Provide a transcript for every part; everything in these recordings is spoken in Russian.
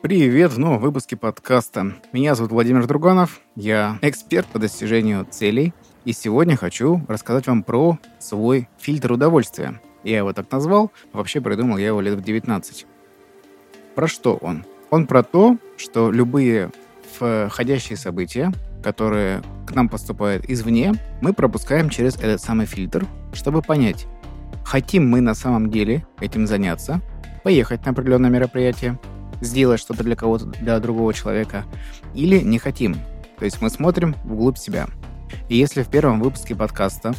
Привет в новом выпуске подкаста. Меня зовут Владимир Друганов, я эксперт по достижению целей, и сегодня хочу рассказать вам про свой фильтр удовольствия. Я его так назвал, вообще придумал я его лет в 19. Про что он? Он про то, что любые входящие события, которые к нам поступают извне, мы пропускаем через этот самый фильтр, чтобы понять, хотим мы на самом деле этим заняться, поехать на определенное мероприятие, сделать что-то для кого-то, для другого человека, или не хотим. То есть мы смотрим вглубь себя. И если в первом выпуске подкаста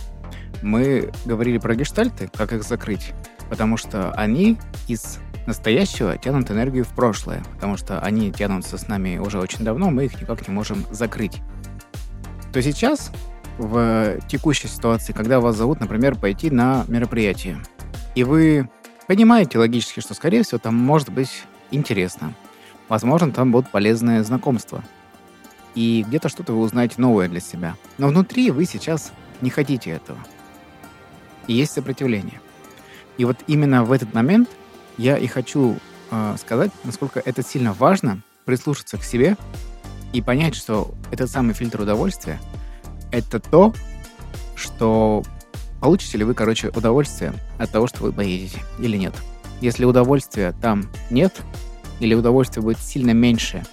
мы говорили про гештальты, как их закрыть, потому что они из настоящего тянут энергию в прошлое, потому что они тянутся с нами уже очень давно, мы их никак не можем закрыть. То сейчас, в текущей ситуации, когда вас зовут, например, пойти на мероприятие, и вы понимаете логически, что, скорее всего, там может быть интересно. Возможно, там будут полезные знакомства. И где-то что-то вы узнаете новое для себя. Но внутри вы сейчас не хотите этого. И есть сопротивление. И вот именно в этот момент я и хочу э, сказать, насколько это сильно важно прислушаться к себе и понять, что этот самый фильтр удовольствия — это то, что получите ли вы, короче, удовольствие от того, что вы поедете или нет. Если удовольствия там нет, или удовольствие будет сильно меньше,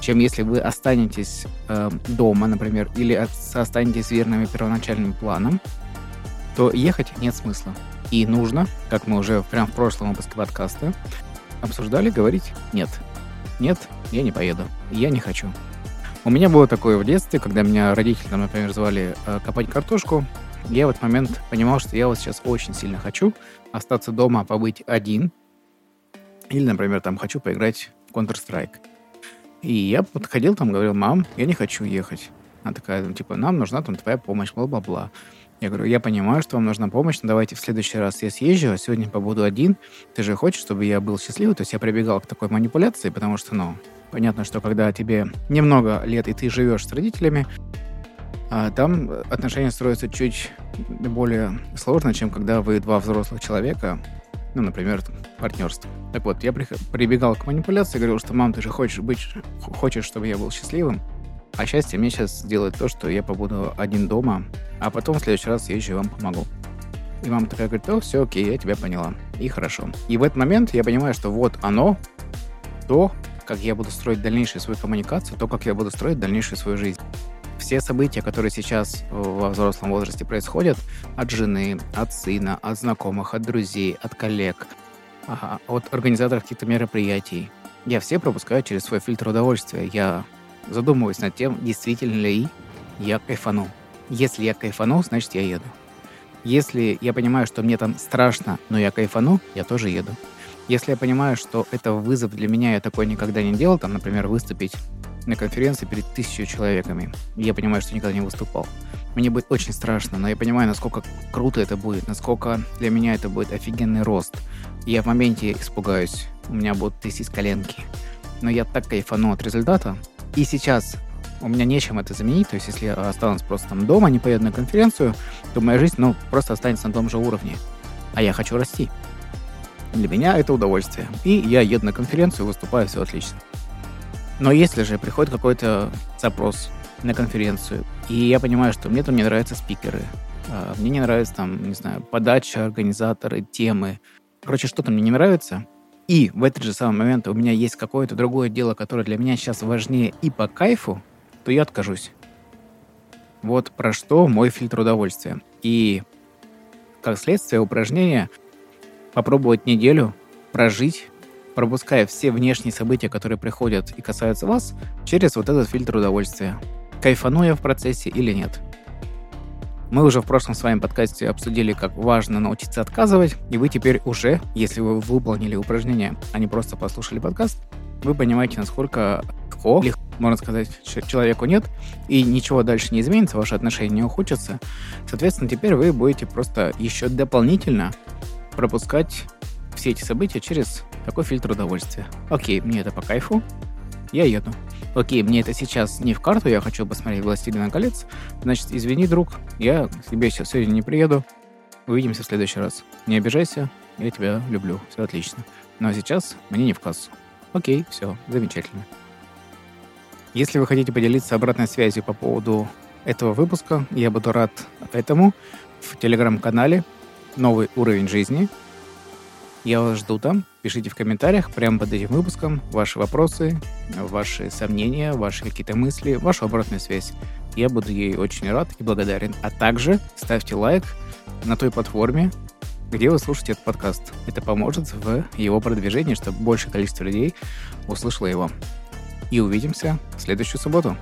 чем если вы останетесь э, дома, например, или от, останетесь верными первоначальным планом, то ехать нет смысла. И нужно, как мы уже прям в прошлом выпуске подкаста обсуждали, говорить «нет». Нет, я не поеду. Я не хочу. У меня было такое в детстве, когда меня родители, например, звали э, копать картошку. Я в этот момент понимал, что я вот сейчас очень сильно хочу остаться дома, побыть один, или, например, там хочу поиграть в Counter-Strike. И я подходил там, говорил, мам, я не хочу ехать. Она такая, ну, типа, нам нужна там твоя помощь, бла-бла-бла. Я говорю, я понимаю, что вам нужна помощь, но давайте в следующий раз я съезжу, а сегодня побуду один. Ты же хочешь, чтобы я был счастливый? То есть я прибегал к такой манипуляции, потому что, ну, понятно, что когда тебе немного лет и ты живешь с родителями, а там отношения строятся чуть более сложно, чем когда вы два взрослых человека, ну, например, партнерство. Так вот, я прибегал к манипуляции, говорил, что мам, ты же хочешь быть, хочешь, чтобы я был счастливым, а счастье мне сейчас сделает то, что я побуду один дома, а потом в следующий раз езжу и вам помогу. И мама такая говорит, о, все окей, я тебя поняла. И хорошо. И в этот момент я понимаю, что вот оно, то, как я буду строить дальнейшую свою коммуникацию, то, как я буду строить дальнейшую свою жизнь все события, которые сейчас во взрослом возрасте происходят, от жены, от сына, от знакомых, от друзей, от коллег, от организаторов каких-то мероприятий, я все пропускаю через свой фильтр удовольствия. Я задумываюсь над тем, действительно ли я кайфану. Если я кайфану, значит я еду. Если я понимаю, что мне там страшно, но я кайфану, я тоже еду. Если я понимаю, что это вызов для меня, я такое никогда не делал, там, например, выступить на конференции перед тысячей человеками. Я понимаю, что никогда не выступал. Мне будет очень страшно, но я понимаю, насколько круто это будет, насколько для меня это будет офигенный рост. Я в моменте испугаюсь, у меня будут трястись коленки. Но я так кайфану от результата. И сейчас у меня нечем это заменить. То есть, если я останусь просто там дома, не поеду на конференцию, то моя жизнь, ну, просто останется на том же уровне. А я хочу расти. Для меня это удовольствие. И я еду на конференцию, выступаю, все отлично. Но если же приходит какой-то запрос на конференцию, и я понимаю, что мне там не нравятся спикеры, а, мне не нравится там, не знаю, подача, организаторы, темы. Короче, что-то мне не нравится, и в этот же самый момент у меня есть какое-то другое дело, которое для меня сейчас важнее и по кайфу, то я откажусь. Вот про что мой фильтр удовольствия. И как следствие упражнения попробовать неделю прожить пропуская все внешние события, которые приходят и касаются вас, через вот этот фильтр удовольствия. Кайфану я в процессе или нет. Мы уже в прошлом с вами подкасте обсудили, как важно научиться отказывать, и вы теперь уже, если вы выполнили упражнение, а не просто послушали подкаст, вы понимаете, насколько легко, легко можно сказать, человеку нет, и ничего дальше не изменится, ваши отношения не ухудшатся. Соответственно, теперь вы будете просто еще дополнительно пропускать все эти события через такой фильтр удовольствия. Окей, мне это по кайфу, я еду. Окей, мне это сейчас не в карту, я хочу посмотреть «Властелина колец», значит, извини, друг, я к тебе сейчас сегодня не приеду, увидимся в следующий раз. Не обижайся, я тебя люблю, все отлично. Но сейчас мне не в кассу. Окей, все, замечательно. Если вы хотите поделиться обратной связью по поводу этого выпуска, я буду рад этому в телеграм-канале «Новый уровень жизни». Я вас жду там. Пишите в комментариях прямо под этим выпуском ваши вопросы, ваши сомнения, ваши какие-то мысли, вашу обратную связь. Я буду ей очень рад и благодарен. А также ставьте лайк на той платформе, где вы слушаете этот подкаст. Это поможет в его продвижении, чтобы большее количество людей услышало его. И увидимся в следующую субботу.